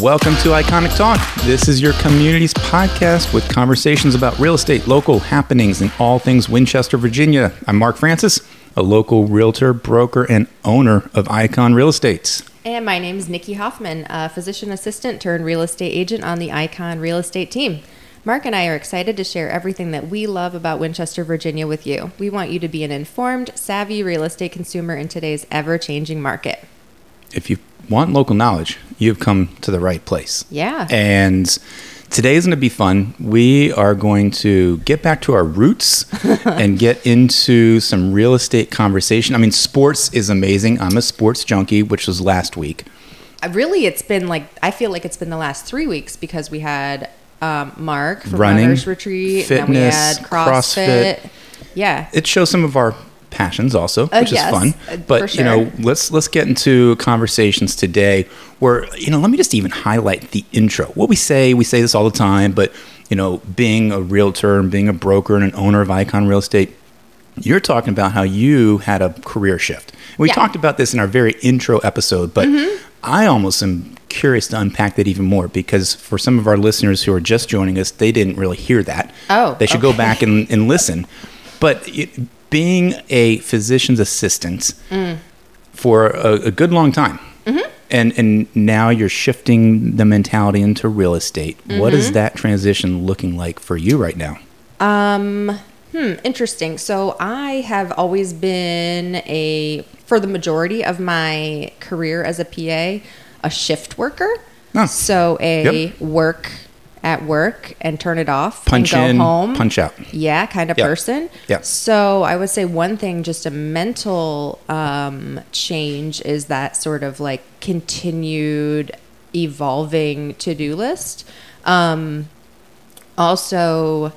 Welcome to Iconic Talk. This is your community's podcast with conversations about real estate, local happenings, and all things Winchester, Virginia. I'm Mark Francis, a local realtor, broker, and owner of Icon Real Estate. And my name is Nikki Hoffman, a physician assistant turned real estate agent on the Icon Real Estate team. Mark and I are excited to share everything that we love about Winchester, Virginia with you. We want you to be an informed, savvy real estate consumer in today's ever changing market. If you want local knowledge, you've come to the right place. Yeah. And today is going to be fun. We are going to get back to our roots and get into some real estate conversation. I mean, sports is amazing. I'm a sports junkie, which was last week. Really, it's been like, I feel like it's been the last three weeks because we had um, Mark from Running, Runners Retreat, and then we had CrossFit. CrossFit. Yeah. It shows some of our passions also, Uh, which yes, is fun. uh, But for you know, let's let's get into conversations today where you know, let me just even highlight the intro. What we say, we say this all the time, but you know, being a realtor and being a broker and an owner of Icon Real Estate, you're talking about how you had a career shift. We Yeah. Mm-hmm. talked about this in our very intro episode, but I almost am curious to unpack that even more because for some of our listeners who are just joining us, they didn't really hear that. Oh, they should go back and, and listen. But it, being a physician's assistant Mm. for a, a good long time, Mm-hmm. and and now you're shifting the mentality into real estate. What Mm-hmm. is that transition looking like for you right now? Um, hmm, interesting. So I have always been a, for the majority of my career as a PA, a shift worker. Oh. So a Yep. work at work and turn it off Punch and go in, home. punch out. Yeah, kind of Yep. person. yeah So I would say one thing, just a mental um, change, is that sort of like continued evolving to do list. Um, also,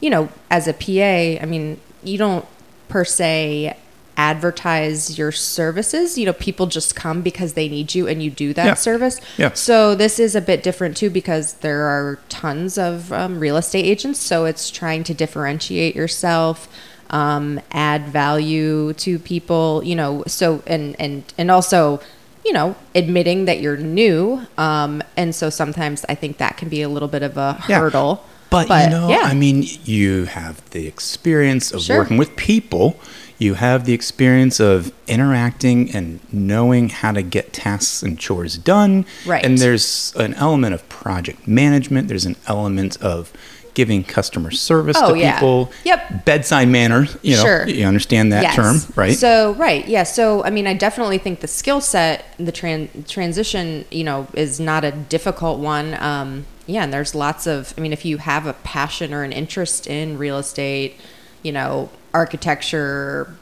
you know, as a PA, I mean, you don't per se advertise your services. You know, people just come because they need you and you do that Yeah. service. Yeah. So this is a bit different too because there are tons of um, real estate agents. So it's trying to differentiate yourself, um, add value to people. You know, so and and and also. You know, admitting that you're new, um, and so sometimes I think that can be a little bit of a Yeah. hurdle. But, you know, yeah. I mean, you have the experience of Sure. working with people. You have the experience of interacting and knowing how to get tasks and chores done. Right. And there's an element of project management. There's an element of giving customer service Oh, to yeah. people. Yep. Bedside manner. You know, Sure. you understand that Yes. term, right? So right, yeah. So I mean, I definitely think the skill set, the tran- transition, you know, is not a difficult one. Um, yeah, and there's lots of. I mean, if you have a passion or an interest in real estate, you know, architecture,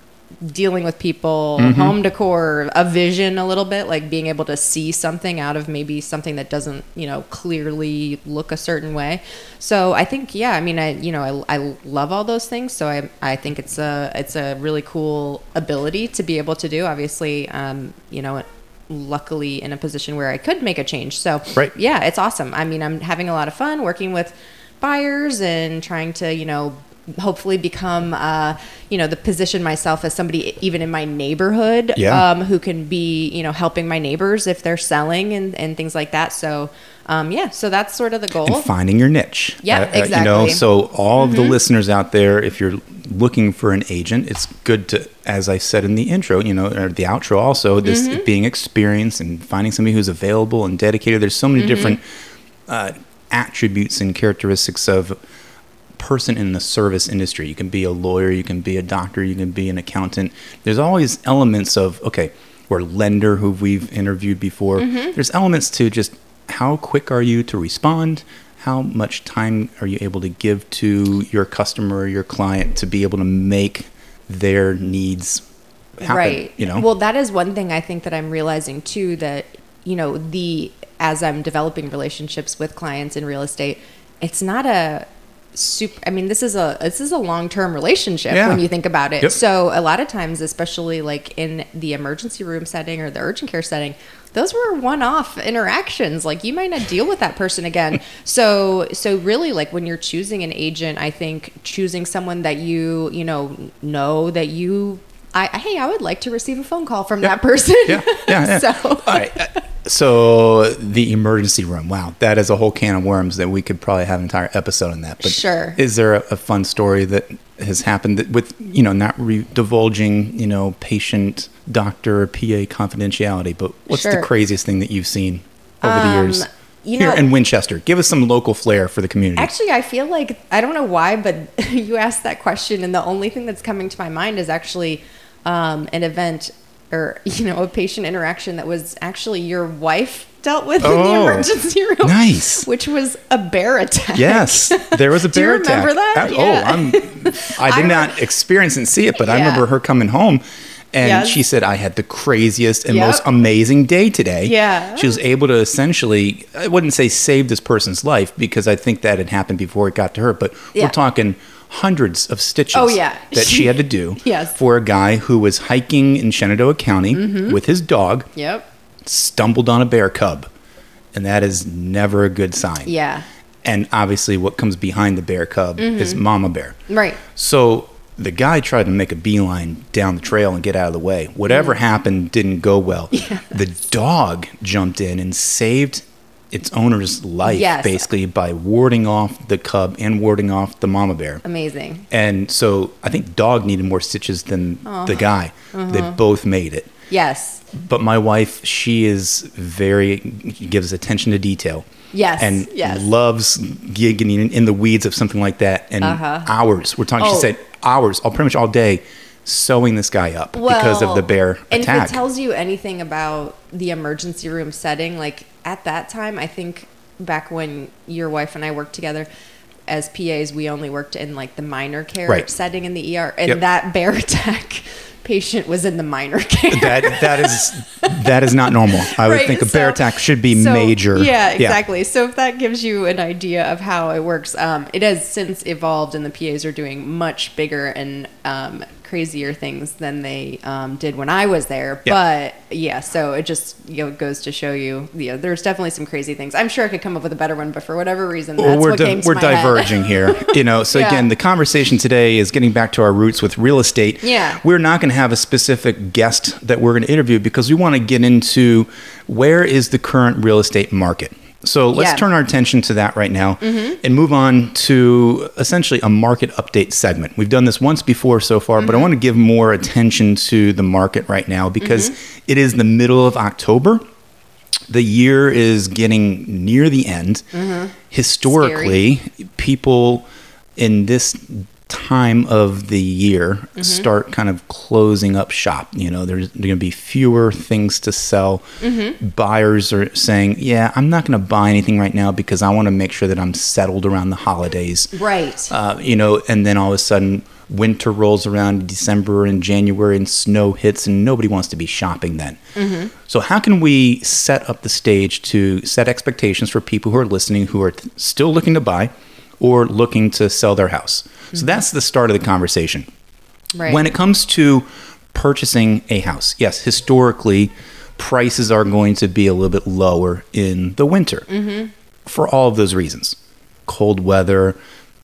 dealing with people, Mm-hmm. home decor, a vision a little bit, like being able to see something out of maybe something that doesn't, you know, clearly look a certain way. So I think, yeah, I mean, I, you know, I, I love all those things. So I, I think it's a, it's a really cool ability to be able to do. Obviously, um, you know, luckily in a position where I could make a change. So Right. yeah, it's awesome. I mean, I'm having a lot of fun working with buyers and trying to, you know, hopefully become, uh, you know, the position myself as somebody even in my neighborhood, Yeah. um, who can be, you know, helping my neighbors if they're selling and, and things like that. So, um, yeah, so that's sort of the goal. and finding your niche. Yeah, exactly. You know. Mm-hmm. so all of the listeners out there, if you're looking for an agent, it's good to, as I said in the intro, you know, or the outro, also this Mm-hmm. being experienced and finding somebody who's available and dedicated. There's so many Mm-hmm. different uh, attributes and characteristics of person in the service industry. You can be a lawyer, you can be a doctor, you can be an accountant. There's always elements of okay, or lender who we've interviewed before. Mm-hmm. There's elements to just how quick are you to respond? How much time are you able to give to your customer or your client to be able to make their needs happen? right You know? well that is one thing i think that i'm realizing too that you know the as i'm developing relationships with clients in real estate it's not a super i mean this is a this is a long-term relationship Yeah. when you think about it Yep. so a lot of times especially like in the emergency room setting or the urgent care setting those were one-off interactions like you might not deal with that person again so so really like when you're choosing an agent i think choosing someone that you you know know that you I, hey, I would like to receive a phone call from that person. yeah, yeah, yeah. so All right. So the emergency room. Wow, that is a whole can of worms that we could probably have an entire episode on that. But Sure. Is there a, a fun story that has happened that with you know not re- divulging you know patient doctor PA confidentiality? But what's the craziest thing that you've seen over the Um, years? you Here in Winchester, give us some local flair for the community. Actually, I feel like I don't know why, but you asked that question, and the only thing that's coming to my mind is actually um, an event or you know a patient interaction that was actually your wife dealt with in the Oh, emergency room. nice. which was a bear attack. Yes, there was a Do you bear remember attack. that? I- oh, Yeah. Oh, I'm. I did I not experience and see it, but I remember her coming home, and Yes. she said I had the craziest and Yep. most amazing day today. Yeah. she was able to essentially. I wouldn't say save this person's life because I think that had happened before it got to her, but Yeah. we're talking hundreds of stitches Oh, yeah. that she had to do Yes. Mm-hmm. for a guy who was hiking in Shenandoah County with his dog Yep. stumbled on a bear cub and that is never a good sign Yeah. and obviously what comes behind the bear cub is Mm-hmm. mama bear. Right. So the guy tried to make a beeline down the trail and get out of the way. Whatever Mm. happened didn't go well. The dog jumped in and saved its owner's life Yes. basically by warding off the cub and warding off the mama bear. Amazing. And so I think dog needed more stitches than the guy. They Uh-huh. both made it. Yes. But my wife, she is very gives attention to detail Yes. and yes. loves getting in, the weeds of something like that. And Uh-huh. hours, we're talking. She Oh. said hours, all pretty much all day, sewing this guy up because of the bear and attack. if it tells you anything about the emergency room setting, like at that time, I think back when your wife and I worked together as PAs, we only worked in like the minor care Right. setting in the ER, and Yep. that bear attack patient was in the minor care. that that is that is not normal. I would Right, think a bear attack should be so- major. Yeah, exactly. So if that gives you an idea of how it works, um, it has since evolved, and the PAs are doing much bigger and um, crazier things than they um, did when I was there. Yeah. But yeah, so it just you know goes to show you, you know, there's definitely some crazy things. I'm sure I could come up with a better one, but for whatever reason, that's Well, we're what di- came to we're my head. diverging here, you know. So Yeah. again, the conversation today is getting back to our roots with real estate. Yeah. we're not going to have a specific guest that we're going to interview because we want to get into where is the current real estate market. So let's Yeah. Mm-hmm. turn our attention to that right now and move on to essentially a market update segment. We've done this once before so far, Mm-hmm. but I want to give more attention to the market right now because Mm-hmm. it is the middle of October. The year is getting near the end. Historically, people in this time of the year mm-hmm. start kind of closing up shop. You know, there's going to be fewer things to sell. Mm-hmm. Buyers are saying, "Yeah, I'm not going to buy anything right now because I want to make sure that I'm settled around the holidays." Right. Uh, you know, and then all of a sudden winter rolls around in December and January and snow hits and nobody wants to be shopping then. Mm-hmm. So how can we set up the stage to set expectations for people who are listening who are t- still looking to buy or looking to sell their house? So that's the start of the conversation. right. When it comes to purchasing a house, yes, historically, prices are going to be a little bit lower in the winter mm-hmm. for all of those reasons. Cold weather,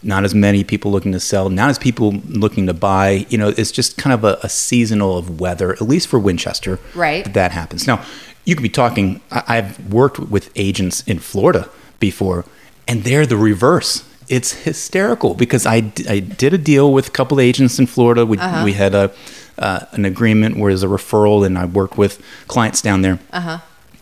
not as many people looking to sell, not as people looking to buy. You know, it's just kind of a, a seasonal of weather, at least for Winchester. Right. That, that happens. Now, you could be talking, I, I've worked with agents in Florida before, and they're the reverse. It's hysterical because I, I did a deal with a couple of agents in Florida. We, we had a uh, an agreement where there's a referral, and I worked with clients down there. Uh-huh.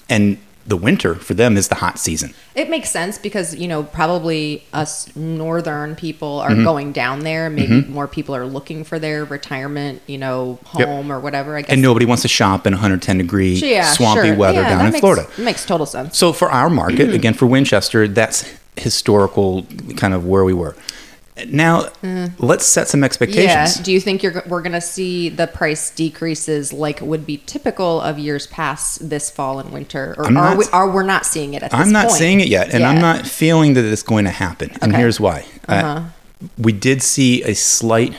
And the winter for them is the hot season. It makes sense because you know probably us northern people are Mm-hmm. going down there. Maybe more people are looking for their retirement, you know, Yep. home or whatever. I guess. And nobody wants to shop in 110 degree yeah, swampy sure. weather Yeah, down in makes, Florida. Makes total sense. So for our market, again for Winchester, that's historical kind of where we were. Now, let's set some Mm. Yeah. expectations. Do you think you're we're going to see the price decreases like would be typical of years past this fall and winter, or I'm are not- we are we're not seeing it at this I'm not point? seeing it yet, and I'm not feeling that it's going to happen. And Okay. here's why. Uh, we did see a slight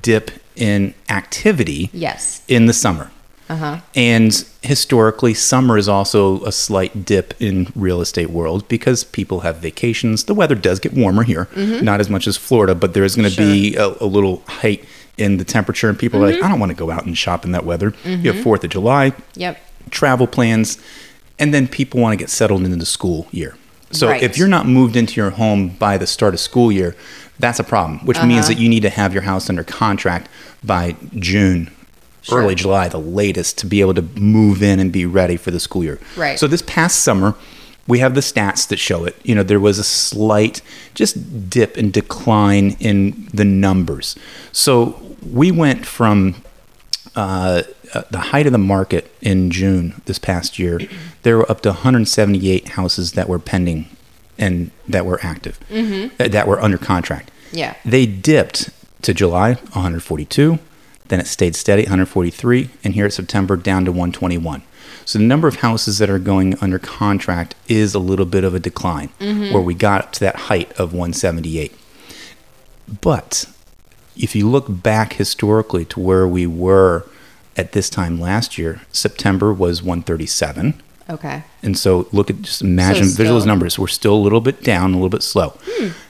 dip in activity Yes. in the summer. Uh huh. And historically, summer is also a slight dip in real estate world because people have vacations. The weather does get warmer here, not as much as Florida, but there is going to be a, a little height in the temperature, and people are like, I don't want to go out and shop in that weather. You have Fourth of July, Yep. travel plans. and then people want to get settled into the school year. So Right. if you're not moved into your home by the start of school year, that's a problem, which Uh-huh. means that you need to have your house under contract by June, Sure. early July, the latest, to be able to move in and be ready for the school year. Right. So this past summer, we have the stats that show it. You know, there was a slight just dip and decline in the numbers. So we went from uh, uh, the height of the market in June this past year, there were up to 178 houses that were pending and that were active, uh, that were under contract. Yeah. They dipped to July 142, then it stayed steady 143, and here at September down to 121. So the number of houses that are going under contract is a little bit of a decline, where we got up to that height of 178. But if you look back historically to where we were at this time last year, September was 137. Okay. And so look at just imagine So visual numbers. We're still a little bit down, a little bit slow.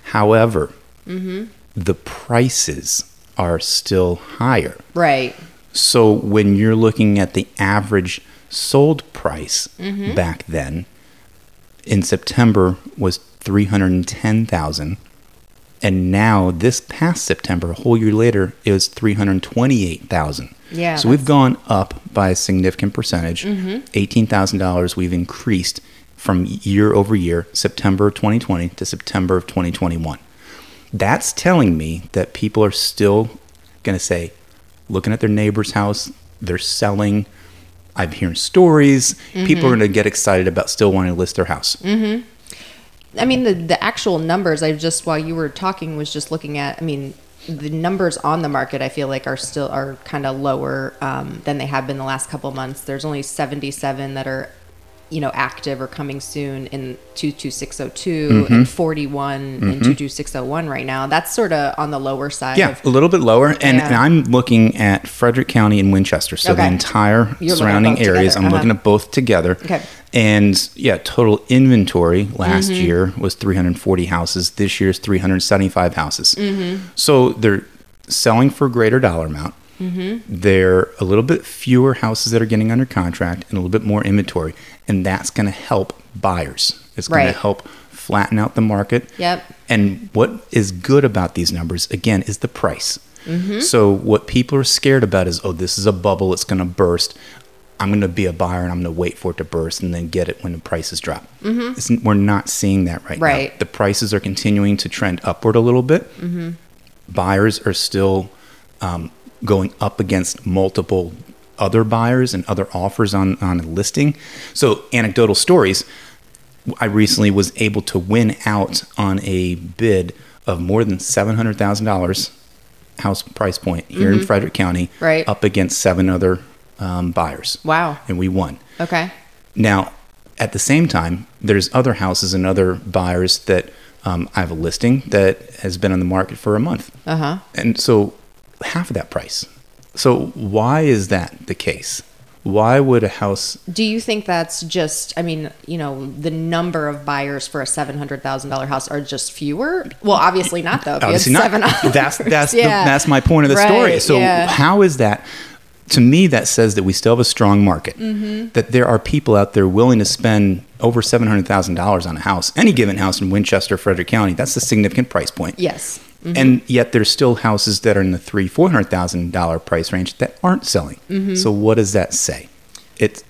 However, Mm-hmm. the prices are still higher. Right. So when you're looking at the average sold price Mm-hmm. back then, in September was three hundred and ten thousand, and now this past September, a whole year later, it was three hundred twenty-eight thousand. Yeah, So we've gone up by a significant percentage. Mm-hmm. thousand dollars we've increased from year over year, September 2020 to September of 2021. That's telling me that people are still going to say, looking at their neighbor's house, they're selling. I'm hearing stories. People are going to get excited about still wanting to list their house. I mean, the the actual numbers. I just while you were talking was just looking at. I mean, the numbers on the market. I feel like are still are kind of lower um, than they have been the last couple months. There's only 77 that are, you know, active or coming soon in 22602 Mm-hmm. and 41 and 22601 right now. That's sort of on the lower side. Yeah, Of, a little bit lower. And, Yeah. and I'm looking at Frederick County and Winchester. So the entire You're surrounding areas. together, I'm looking uh-huh. at both together. Okay. And yeah, total inventory last Mm-hmm. year was 340 houses. This year's 375 houses. Mm-hmm. So they're selling for a greater dollar amount. Mm-hmm. There are a little bit fewer houses that are getting under contract and a little bit more inventory. And that's going to help buyers. It's going Right. to help flatten out the market. Yep. And what is good about these numbers, again, is the price. Mm-hmm. So, what people are scared about is, oh, this is a bubble, it's going to burst. I'm going to be a buyer and I'm going to wait for it to burst and then get it when the prices drop. Mm-hmm. We're not seeing that right, Right. now. The prices are continuing to trend upward a little bit. Mm-hmm. Buyers are still um, going up against multiple other buyers and other offers on, on a listing. So, anecdotal stories I recently was able to win out on a bid of more than seven hundred thousand dollars house price point here in Frederick County, Mm-hmm. Right. up against seven other um, buyers, Wow. and we won. Okay. Now, at the same time, there's other houses and other buyers that um, I have a listing that has been on the market for a month, Uh huh. and so half of that price. So why is that the case? Why would a house Do you think that's just? I mean, you know, the number of buyers for a seven hundred thousand dollar house are just fewer. Well, obviously not though. If you had obviously not. That's that's the, that's my point of the story. So yeah. how is that? To me, that says that we still have a strong market. Mm-hmm. That there are people out there willing to spend over seven hundred thousand dollars on a house. Any given house in Winchester, Frederick County, that's a significant price point. Yes. Mm-hmm. And yet, there's still houses that are in the three, four hundred thousand dollar price range that aren't selling. Mm-hmm. So what does that say? It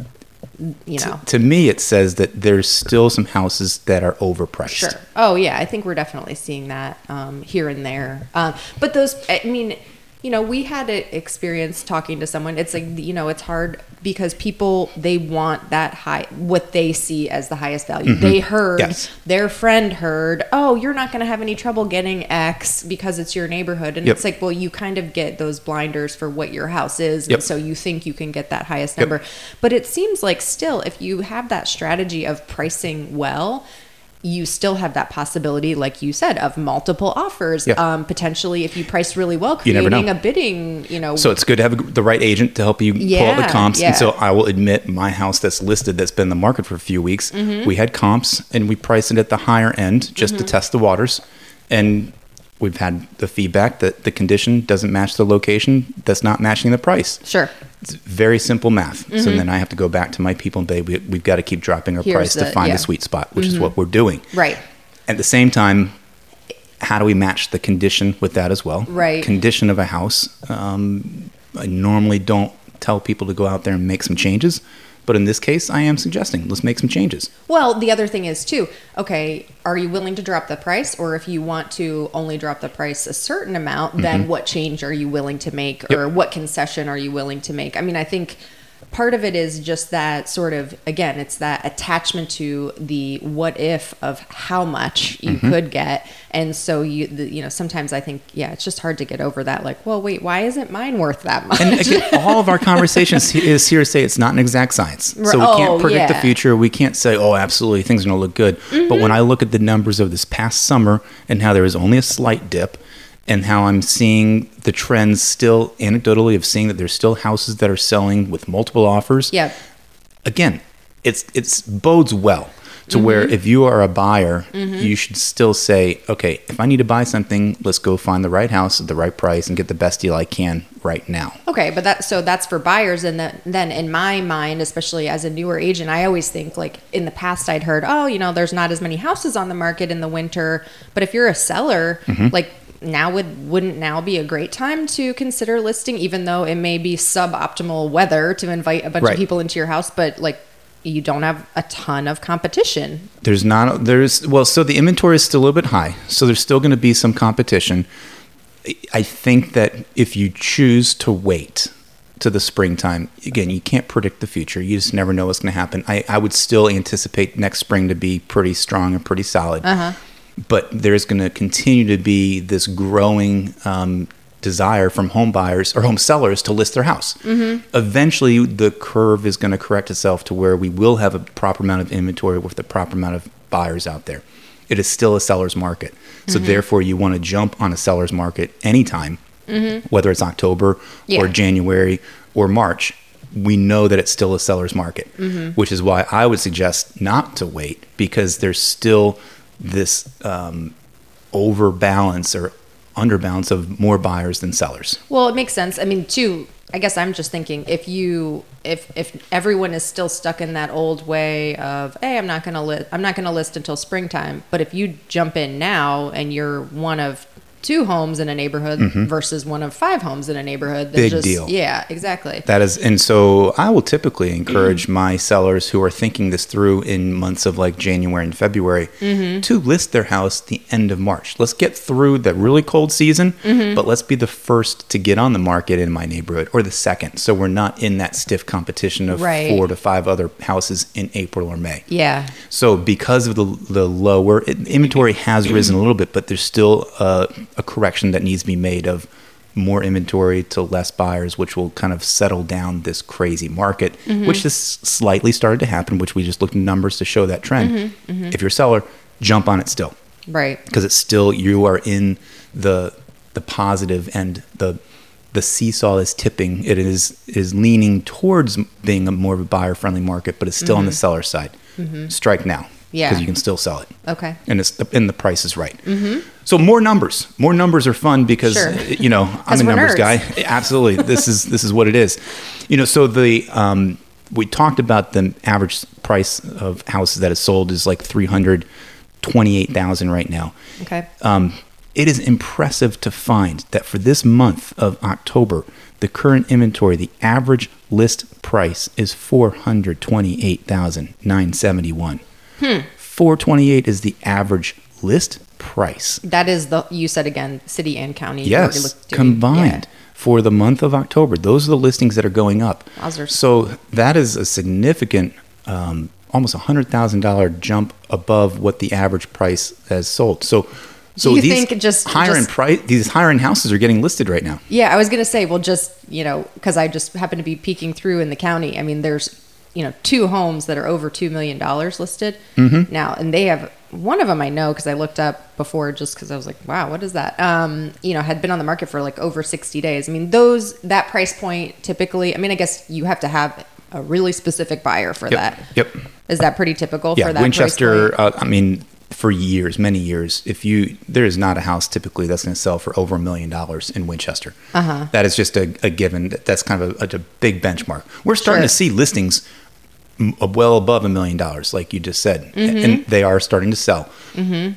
You know. to me, it says that there's still some houses that are overpriced. Sure. Oh yeah, I think we're definitely seeing that um, here and there. Um, but those, I mean, you know, we had an experience talking to someone. It's like you know, it's hard because people they want that high, what they see as the highest value. They heard Mm-hmm. Yes. their friend heard, oh, you're not going to have any trouble getting X because it's your neighborhood, and Yep. it's like, well, you kind of get those blinders for what your house is, Yep. and so you think you can get that highest Yep. number. But it seems like still, if you have that strategy of pricing well, you still have that possibility, like you said, of multiple offers. Yeah. Um, potentially, if you price really well, creating a bidding, you know, So it's good to have the right agent to help you pull out the comps. yeah. And so I will admit my house that's listed that's been in the market for a few weeks, Mm-hmm. we had comps and we priced it at the higher end just to test the waters. And we've had the feedback that the condition doesn't match the location that's not matching the price. Sure. It's very simple math. So then I have to go back to my people and say, we, we've got to keep dropping our Mm-hmm. Here's price to find yeah. the sweet spot, which is what we're doing. Right. At the same time, how do we match the condition with that as well? Right. Condition of a house. Um, I normally don't tell people to go out there and make some changes, but in this case, I am suggesting let's make some changes. Well, the other thing is too, okay, are you willing to drop the price? Or if you want to only drop the price a certain amount, then what change are you willing to make? Mm-hmm. Yep. Or what concession are you willing to make? I mean, I think part of it is just that sort of, again, it's that attachment to the what if of how much you Mm-hmm. could get. And so you, the, you know, sometimes I think, yeah, it's just hard to get over that. Like, well, wait, why isn't mine worth that much? And again, all of our conversations is here to say it's not an exact science. So we Oh, can't predict the yeah. future. We can't say, oh, absolutely, things are going to look good. But Mm-hmm. when I look at the numbers of this past summer and how there was only a slight dip, and how I'm seeing the trends still anecdotally of seeing that there's still houses that are selling with multiple offers. yeah. Again, it's it's bodes well to Mm-hmm. where if you are a buyer, you should still say, okay, if I need to buy something, let's go find the right house at the right price and get the best deal I can right now. Okay, but that so that's for buyers, and then then in my mind, especially as a newer agent, I always think like in the past I'd heard, oh, you know, there's not as many houses on the market in the winter, but if you're a seller, Mm-hmm. like now would wouldn't now be a great time to consider listing, even though it may be suboptimal weather to invite a bunch Right. of people into your house, but like you don't have a ton of competition. There's not there's well, so the inventory is still a little bit high, so there's still going to be some competition. I think that if you choose to wait to the springtime, again, you can't predict the future. You just never know what's going to happen. I, I would still anticipate next spring to be pretty strong and pretty solid. Uh-huh. But there's going to continue to be this growing um, desire from home buyers or home sellers to list their house. Mm-hmm. Eventually, the curve is going to correct itself to where we will have a proper amount of inventory with the proper amount of buyers out there. It is still a seller's market. So, mm-hmm. therefore, you want to jump on a seller's market anytime, mm-hmm. whether it's October Yeah. or January or March. We know that it's still a seller's market, which is why I would suggest not to wait because there's still this um, overbalance or underbalance of more buyers than sellers. Well, it makes sense. I mean, too. I guess I'm just thinking if you if if everyone is still stuck in that old way of hey, I'm not to list I'm not to list until springtime, but if you jump in now and you're one of two homes in a neighborhood versus one of five homes in a neighborhood, Mm-hmm. Big just deal. yeah, exactly. That is, and so I will typically encourage my sellers who are thinking this through in months of like January and February to list their house the end of March. Let's get through the really cold season, but let's be the first to get on the market in my neighborhood or the second. So we're not in that stiff competition of Right. four to five other houses in April or May. Yeah. So because of the the lower it, inventory has risen a little bit, but there's still a, a correction that needs to be made of more inventory to less buyers, which will kind of settle down this crazy market, mm-hmm. which has slightly started to happen. Which we just looked at numbers to show that trend. Mm-hmm. Mm-hmm. If you're a seller, jump on it still Right. because it's still you are in the the positive and the the seesaw is tipping. It is is leaning towards being a more of a buyer friendly market, but it's still on the seller side. Strike now, Yeah. because you can still sell it, Okay. and it's the, and the price is right. Mm-hmm. So more numbers, more numbers are fun because Sure. uh, you know I'm a numbers nerds. guy. Absolutely, this is this is what it is. You know, so the um, we talked about the average price of houses that is sold is like three hundred twenty eight thousand right now Okay. um, it is impressive to find that for this month of October, the current inventory, the average list price is four hundred twenty-eight thousand nine seventy-one. Four twenty-eight is the average list price. That is the you said again, city and county. Yes, already looked- doing- combined for the month of October. Those are the listings that are going up. Wowzers. So that is a significant, um, almost a hundred thousand dollar jump above what the average price has sold. So, so you these think just- higher just- price, these higher end houses are getting listed right now. Yeah, I was gonna say, well, just you know, because I just happen to be peeking through in the county. I mean, there's you know two homes that are over two million dollars listed Mm-hmm. now, and they have one of them I know because I looked up before just because I was like, wow, what is that? Um, you know, had been on the market for like over sixty days. I mean, those that price point typically. I mean, I guess you have to have a really specific buyer for Yep. that. Yep. Is that pretty typical Yeah, for that? price Winchester. Uh, I mean, for years, many years, if you there is not a house typically that's going to sell for over a million dollars in Winchester. Uh-huh. That is just a, a given. That's kind of a, a big benchmark. We're starting Sure. to see listings well above a million dollars, like you just said, and they are starting to sell. Mm-hmm.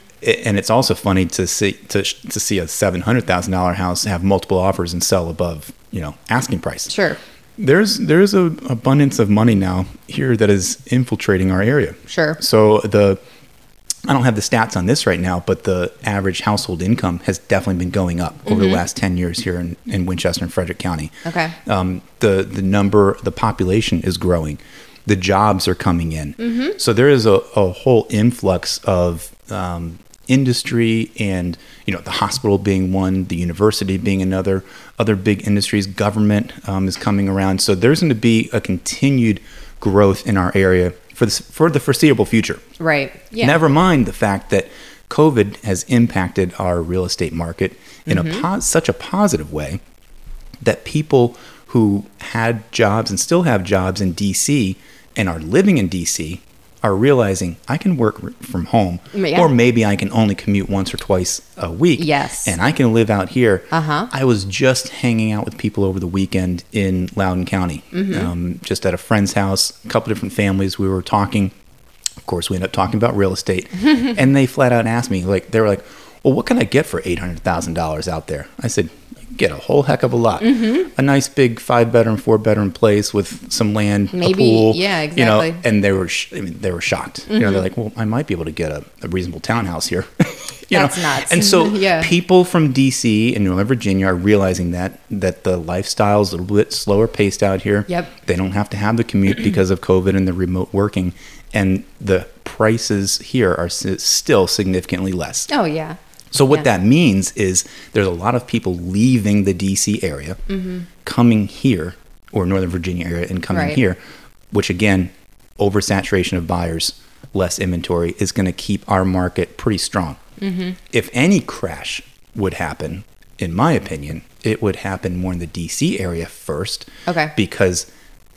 And it's also funny to see to to see a seven hundred thousand dollar house have multiple offers and sell above you know asking price. Sure. There's there's a abundance of money now here that is infiltrating our area. Sure. So the I don't have the stats on this right now, but the average household income has definitely been going up over the last ten years here in, in Winchester and Frederick County. Okay. Um, the the number, the population is growing. The jobs are coming in. So there is a, a whole influx of um, industry and you know the hospital being one, the university being another, other big industries, government um, is coming around. So there's going to be a continued growth in our area for the, for the foreseeable future. Right. Yeah. Never mind the fact that COVID has impacted our real estate market in a po- such a positive way that people who had jobs and still have jobs in DC and are living in DC are realizing I can work from home Yeah. or maybe I can only commute once or twice a week. Yes. And I can live out here. Uh-huh. I was just hanging out with people over the weekend in Loudoun County, Mm-hmm. um, just at a friend's house, a couple different families. We were talking. Of course, we end up talking about real estate. and they flat out asked me, like, they were like, well, what can I get for $800,000 out there? I said, get a whole heck of a lot. Mm-hmm. A nice big five bedroom, four bedroom place with some land, Maybe, a pool. yeah, You know, exactly. Mm-hmm. and they were, sh- I mean, they were shocked. You know, they're like, well, I might be able to get a, a reasonable townhouse here. you That's know? nuts. And so Yeah. people from DC and Northern Virginia are realizing that that the lifestyle is a little bit slower paced out here. Yep. They don't have to have the commute because of COVID and the remote working, and the prices here are s- still significantly less. Oh yeah. So what Yeah. that means is there's a lot of people leaving the DC area, mm-hmm. coming here or Northern Virginia area and coming Right. here, which again, oversaturation of buyers, less inventory is going to keep our market pretty strong. Mm-hmm. If any crash would happen, in my opinion, it would happen more in the DC area first. Okay. Because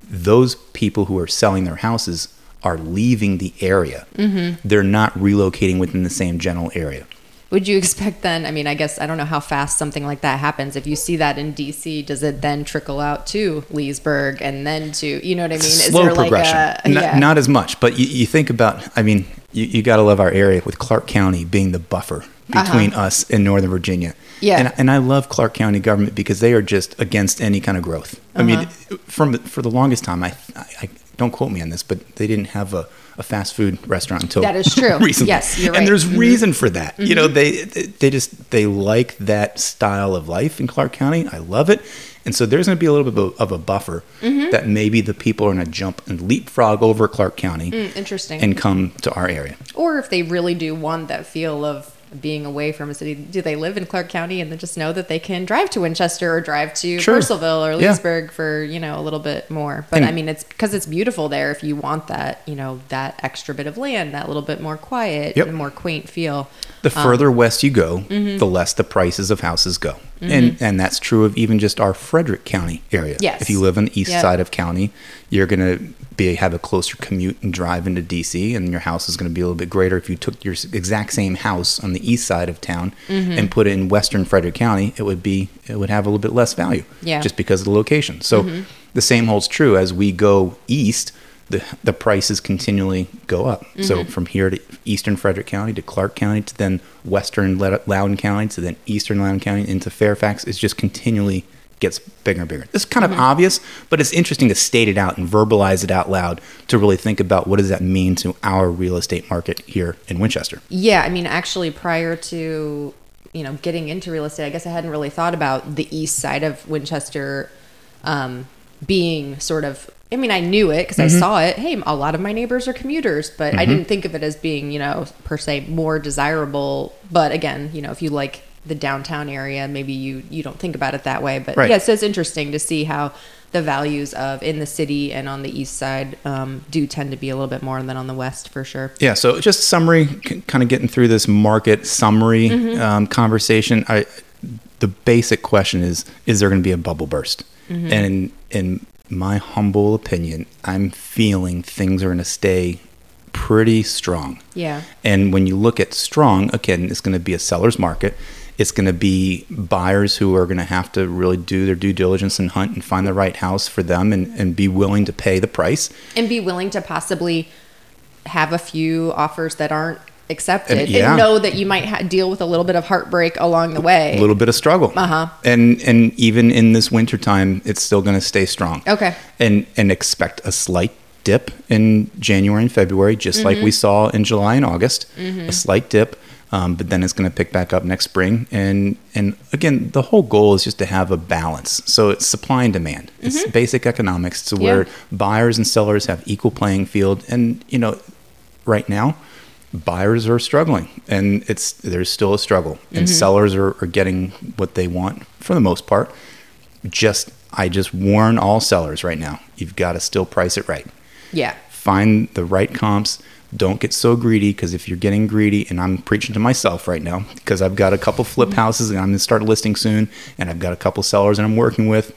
those people who are selling their houses are leaving the area. Mm-hmm. They're not relocating within the same general area. Would you expect then? I mean, I guess I don't know how fast something like that happens. If you see that in DC, does it then trickle out to Leesburg and then to you know what I mean? slow progression. Like a, not, yeah. not as much, but you, you think about, I mean, you, you got to love our area with Clarke County being the buffer between us and Northern Virginia. Uh-huh. Yeah. And, and I love Clarke County government because they are just against any kind of growth. I mean, Uh-huh. from for the longest time, I, I, I don't quote me on this, but they didn't have a, a fast food restaurant until That is true. recently. Yes, you're And right. there's Mhm. reason for that. You know, they they just they like that style of life in Clarke County. I love it. And so there's going to be a little bit of a, of a buffer Mm-hmm. that maybe the people are going to jump and leapfrog over Clarke County Mm, interesting. and come to our area. or if they really do want that feel of being away from a city, do they live in Clarke County and then just know that they can drive to Winchester or drive to Sure. Purcellville or Yeah. Leesburg for you know a little bit more? But And- I mean, it's because it's beautiful there. If you want that, you know, that extra bit of land, that little bit more quiet, Yep. and more quaint feel. The Um, further west you go, mm-hmm. the less the prices of houses go. And and that's true of even just our Frederick County area. Yes. If you live on the east Yep. side of county, you're going to be have a closer commute and drive into DC and your house is going to be a little bit greater if you took your exact same house on the east side of town Mm-hmm. and put it in western Frederick County, it would be it would have a little bit less value. Yeah. Mm-hmm. Just because of the location. So the same holds true as we go east the the prices continually go up. So Mm-hmm. from here to eastern Frederick County to Clarke County to then western Lou- Loudoun County to then eastern Loudoun County into Fairfax, it's just continually gets bigger and bigger. It's kind Mm-hmm. of obvious, but it's interesting to state it out and verbalize it out loud to really think about what does that mean to our real estate market here in Winchester. Yeah, I mean, actually, prior to you know getting into real estate, I guess I hadn't really thought about the east side of Winchester um, being sort of. I mean, I knew it because I saw it. Hey, a lot of my neighbors are commuters, but I didn't think of it as being, you know, per se more desirable. But again, you know, if you like the downtown area, maybe you you don't think about it that way. But Right. yeah, so it's interesting to see how the values of in the city and on the east side um, do tend to be a little bit more than on the west for sure. Yeah, so just summary, c- kind of getting through this market summary Mm-hmm. um, conversation. I, the basic question is: Is there going to be a bubble burst? Mm-hmm. And in, in my humble opinion, I'm feeling things are going to stay pretty strong. Yeah. And when you look at strong, again, it's going to be a seller's market. It's going to be buyers who are going to have to really do their due diligence and hunt and find the right house for them and, and be willing to pay the price. And be willing to possibly have a few offers that aren't accepted And- yeah. and know that you might ha- deal with a little bit of heartbreak along the way. A little bit of struggle. Uh-huh. And and even in this wintertime, it's still going to stay strong. Okay. And and expect a slight dip in January and February, just like Mm-hmm. we saw in July and August. A slight dip. Um, but then it's going to pick back up next spring, and and again, the whole goal is just to have a balance. So it's supply and demand. It's basic economics to where Mm-hmm. Yeah. buyers and sellers have equal playing field. And you know, right now, buyers are struggling and it's there's still a struggle and mm-hmm. sellers are, are getting what they want for the most part. Just i just warn all sellers right now you've got to still price it right. Yeah. find the right comps. Don't get so greedy because if you're getting greedy and i'm preaching to myself right now because i've got a couple flip mm-hmm. houses and i'm going to start listing soon and i've got a couple sellers that i'm working with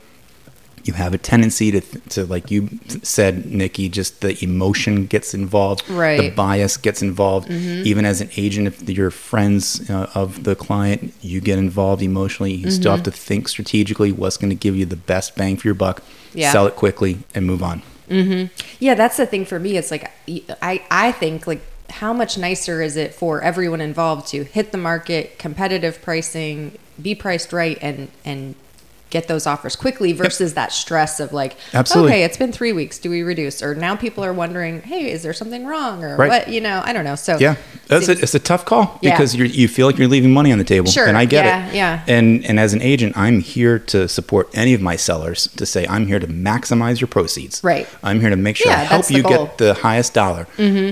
you have a tendency to, to like you said nikki just the emotion gets involved the Right. Mm-hmm. bias gets involved even as an agent if you're friends uh, of the client you get involved emotionally you still Mm-hmm. have to think strategically what's going to give you the best bang for your buck Yeah. sell it quickly and move on Yeah, that's the thing for me. It's like I I think like how much nicer is it for everyone involved to hit the market, competitive pricing, be priced right, and and get those offers quickly versus that stress of like, Absolutely. okay, it's been three weeks, do we reduce? Or now people are wondering, hey, is there something wrong or Right. what? You know, I don't know. So Yeah, that's a, it's a tough call Yeah. because you you feel like you're leaving money on the table, Sure, and I get yeah, it. yeah. And and as an agent, I'm here to support any of my sellers to say I'm here to maximize your proceeds. Right. I'm here to make sure Yeah, I help you goal. Mm-hmm. get the highest dollar.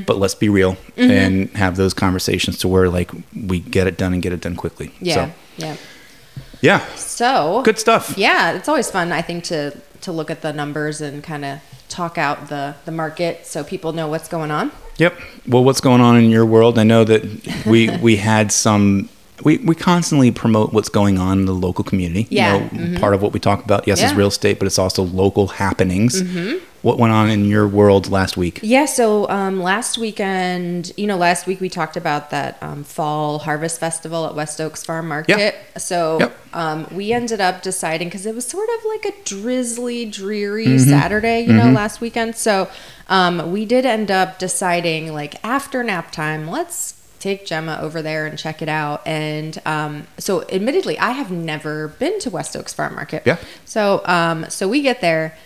But let's be real and have those conversations to where like we get it done and get it done quickly. yeah, So, yeah. Yeah. So Good stuff. Yeah, it's always fun. I think to to look at the numbers and kind of talk out the the market so people know what's going on. Yep. Well, what's going on in your world? I know that we we had some. We, we constantly promote what's going on in the local community. Yeah. You know, Part of what we talk about, yes, is Yeah. Mm-hmm. real estate, but it's also local happenings. What went on in your world last week? Yeah, so um, last weekend, you know, last week we talked about that um, fall harvest festival at West Oaks Farm Market. So Yep. um, we ended up deciding because it was sort of like a drizzly, dreary Mm-hmm. Saturday, you know, last weekend. So um, we did end up deciding, like after nap time, let's take Gemma over there and check it out. And um, so, admittedly, I have never been to West Oaks Farm Market. Yeah. So, um, so we get there.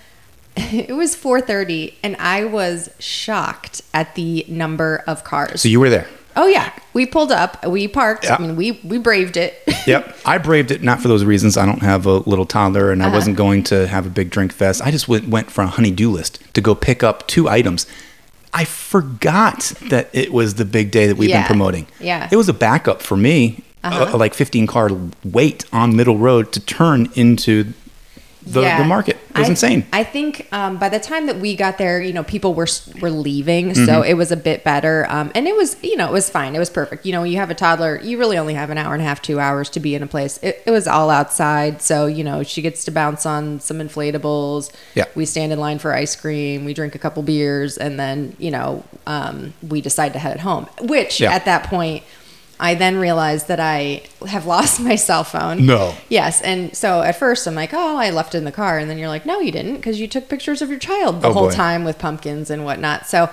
It was 4:30 and I was shocked at the number of cars. So you were there. oh yeah, we pulled up, we parked. Yeah. I mean, we we braved it. Yep. I braved it not for those reasons. I don't have a little toddler and I Uh-huh. wasn't going to have a big drink fest. I just went, went for a honey-do list to go pick up two items. I forgot that it was the big day that we've Yeah. been promoting. Yeah. It was a backup for me, Uh-huh. a, a like 15 car wait on Middle Road to turn into the, Yeah. the market. It was I- insane. I think um, by the time that we got there, you know, people were were leaving, so Mm-hmm. it was a bit better. Um, and it was, you know, it was fine. It was perfect. You know, you have a toddler, you really only have an hour and a half, two hours to be in a place. It, it was all outside, so you know, she gets to bounce on some inflatables. Yeah. We stand in line for ice cream. We drink a couple beers, and then you know, um, we decide to head home. Which Yeah. at that point. I then realized that I have lost my cell phone. No. Yes, and so at first I'm like, oh, I left it in the car, and then you're like, no, you didn't, because you took pictures of your child the Oh, whole boy. time with pumpkins and whatnot. So,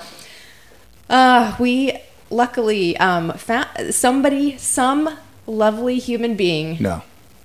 uh, we luckily um, found somebody, some lovely human being, No.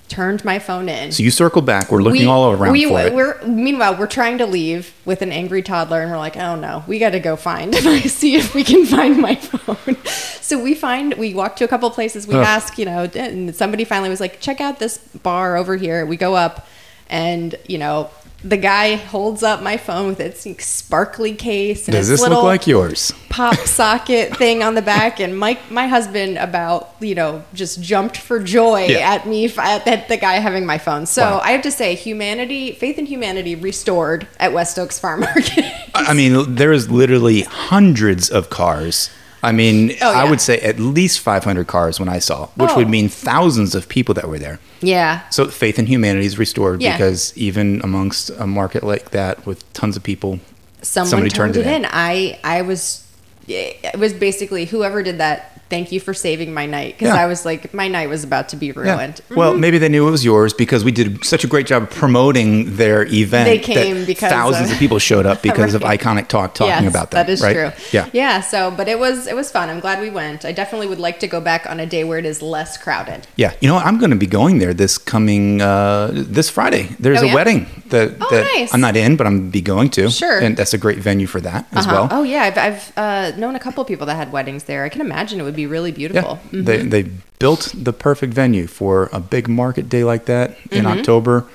Turned my phone in. So you circle back. We're looking all around we, for it. We're meanwhile we're trying to leave with an angry toddler, and we're like, oh no, we got to go find see if we can find my phone. so we find we walk to a couple places. We Ugh. ask, you know, and somebody finally was like, check out this bar over here. We go up, and you know. The guy holds up my phone with its sparkly case and Does its this little look like yours? pop socket thing on the back and Mike my husband about you know just jumped for joy Yeah. at me at, at the guy having my phone so Wow. I have to say humanity faith in humanity restored at West Oaks Farm Market I mean, there is literally hundreds of cars. I mean, Oh, I would say at least 500 cars when I saw, which Oh. would mean thousands of people that were there. yeah So faith in humanity is restored Yeah. because even amongst a market like that with tons of people, someone Somebody turned turned it it in. in. I I was it was basically whoever did that. Thank you for saving my night because Yeah. I was like, my night was about to be Yeah. ruined. Well, maybe they knew it was yours because we did such a great job promoting their event. They that came because thousands of- of people showed up because of Iconic Talk talking Yes, about them. That is right? true. Yeah. Yeah. So, but it was it was fun. I'm glad we went. I definitely would like to go back on a day where it is less crowded. Yeah, you know, what? I'm going to be going there this coming uh, this Friday. There's Oh, a yeah? wedding that, Oh, that nice. I'm not in, but I'm be going to. Sure. and that's a great venue for that as Uh-huh. well. Oh yeah, I've, I've uh, known a couple of people that had weddings there. I can imagine it would be really beautiful. Yeah, they they built the perfect venue for a big market day like that in Mm-hmm. October.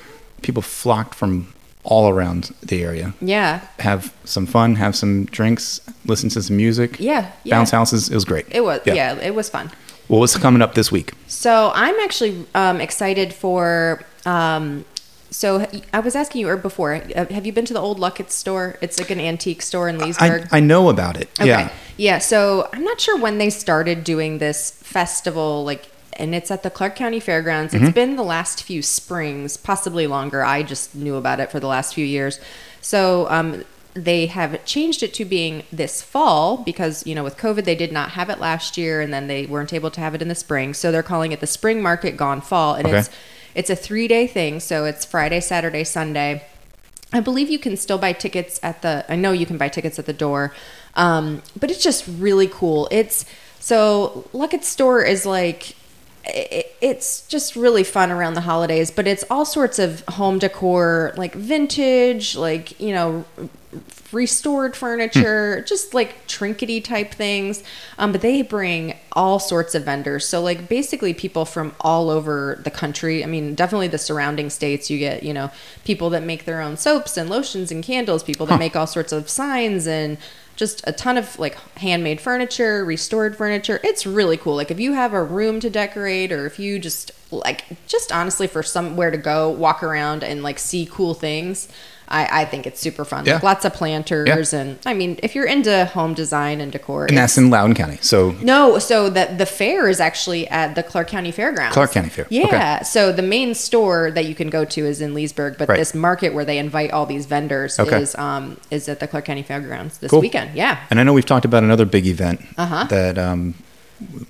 People flocked from all around the area. Yeah. Have some fun, have some drinks, listen to some music. Yeah, yeah. bounce houses. It was great. It was yeah. it was fun. What was coming up this week? So I'm actually um, excited for. Um, so I was asking you or before. uh, Have you been to the old Luckett store? It's like an antique store in Leesburg. I, I know about it. Okay. Yeah. Yeah. So I'm not sure when they started doing this festival, like, and it's at the Clarke County Fairgrounds. Mm-hmm. It's been the last few springs, possibly longer. I just knew about it for the last few years. So um, they have changed it to being this fall because, you know, with COVID, they did not have it last year and then they weren't able to have it in the spring. So they're calling it the Spring Market Gone Fall. And Okay. it's, it's a three day thing. So it's Friday, Saturday, Sunday. I believe you can still buy tickets at the. I know you can buy tickets at the door, um, but it's just really cool. It's so Lucketts store is like. it's just really fun around the holidays, but it's all sorts of home decor, like vintage, like you know, restored furniture, just like trinkety type things. Um, but they bring all sorts of vendors. So like basically people from all over the country. I mean, definitely the surrounding states. You get you know people that make their own soaps and lotions and candles. People that make all sorts of signs and just a ton of like handmade furniture, restored furniture. It's really cool. Like if you have a room to decorate or if you just like just honestly for somewhere to go, walk around and like see cool things. I, I think it's super fun. Yeah. Like lots of planters and I mean if you're into home design and decor. And that's in Loudoun County. So no, so that the fair is actually at the Clarke County Fairgrounds. Clarke County Fair. Yeah. Okay. So the main store that you can go to is in Leesburg, but Right. this market where they invite all these vendors Okay. is um is at the Clarke County Fairgrounds this Cool. weekend. Yeah. And I know we've talked about another big event Uh-huh. that um,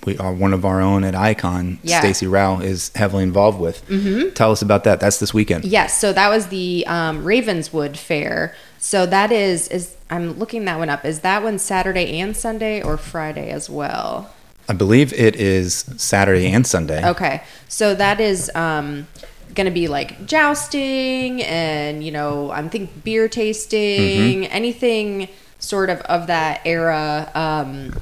we are one of our own at Icon, Yeah. Stacy Rao, is heavily involved with. Mm-hmm. Tell us about that. That's this weekend. Yes, so that was the um, Ravenswood Fair. So that is is I'm looking that one up. Is that one Saturday and Sunday or Friday as well? I believe it is Saturday and Sunday. Okay, so that is um, going to be like jousting and you know I'm thinking beer tasting, anything sort of of that era. Um,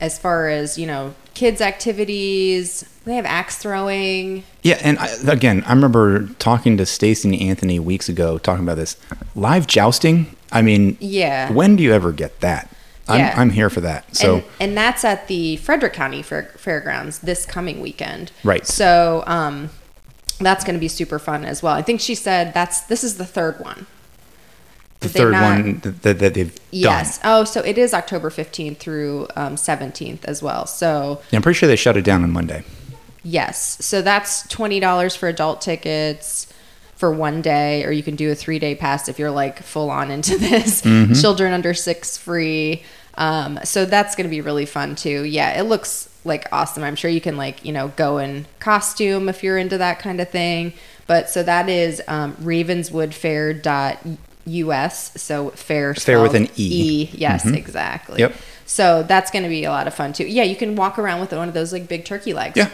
as far as you know, kids activities, they have axe throwing. Yeah, and I, again, I remember talking to Stacy and Anthony weeks ago talking about this live jousting. I mean, Yeah. When do you ever get that? I'm, Yeah. I'm here for that. So and, and that's at the Frederick County Fair, Fairgrounds this coming weekend. Right. So um, that's going to be super fun as well. I think she said that's this is the third one. The third not- one that, that, they've Yes. done. Oh, so it is October fifteenth through um, seventeenth as well. So Yeah, I'm pretty sure they shut it down on Monday. yes, so that's twenty dollars for adult tickets for one day, or you can do a three day pass if you're like full on into this. Mm-hmm. Children under six free. Um, so that's going to be really fun too. Yeah, it looks like awesome. I'm sure you can like you know go in costume if you're into that kind of thing. But so that is um, ravenswoodfair.us. So fair Fair with an E. E. Yes, exactly. Yep. So that's going to be a lot of fun too. Yeah, you can walk around with one of those like big turkey legs. Yeah.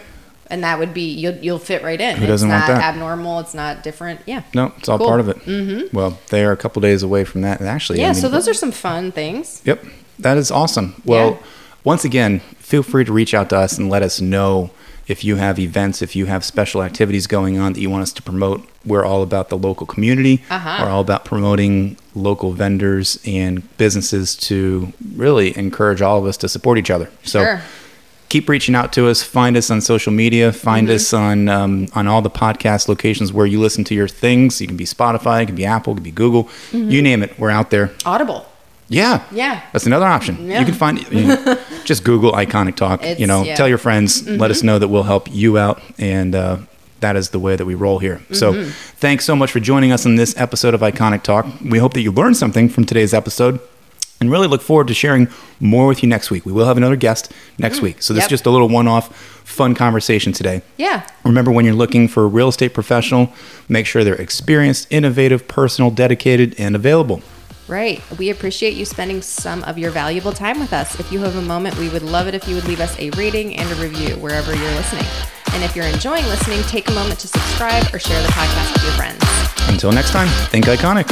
And that would be you'll you'll fit right in. Who doesn't it's want not that? abnormal. It's not different. Yeah. No, it's all Cool. part of it. Mm-hmm. Well, they are a couple days away from that. Actually, Yeah. I mean, so those are some fun things. Yep, that is awesome. Well, Yeah. once again, feel free to reach out to us and let us know if you have events, if you have special activities going on that you want us to promote. We're all about the local community. Uh-huh. We're all about promoting local vendors and businesses to really encourage all of us to support each other. So Sure. keep reaching out to us. Find us on social media. Find Mm-hmm. us on um, on all the podcast locations where you listen to your things. You can be Spotify, it can be Apple, it can be Google. You name it, we're out there. Audible. Yeah. Mm-hmm. Yeah. That's another option. Yeah. You can find you know, just Google iconic talk. It's- you know, yeah. Mm-hmm. tell your friends, let us know that we'll help you out and uh, that is the way that we roll here. So, Mm-hmm. thanks so much for joining us on this episode of Iconic Talk. We hope that you learned something from today's episode. and really look forward to sharing more with you next week. We will have another guest next week. So this Yep. is just a little one-off fun conversation today. Yeah. Remember when you're looking for a real estate professional, make sure they're experienced, innovative, personal, dedicated, and available. Right. We appreciate you spending some of your valuable time with us. If you have a moment, we would love it if you would leave us a rating and a review wherever you're listening. And if you're enjoying listening, take a moment to subscribe or share the podcast with your friends. Until next time, think iconic.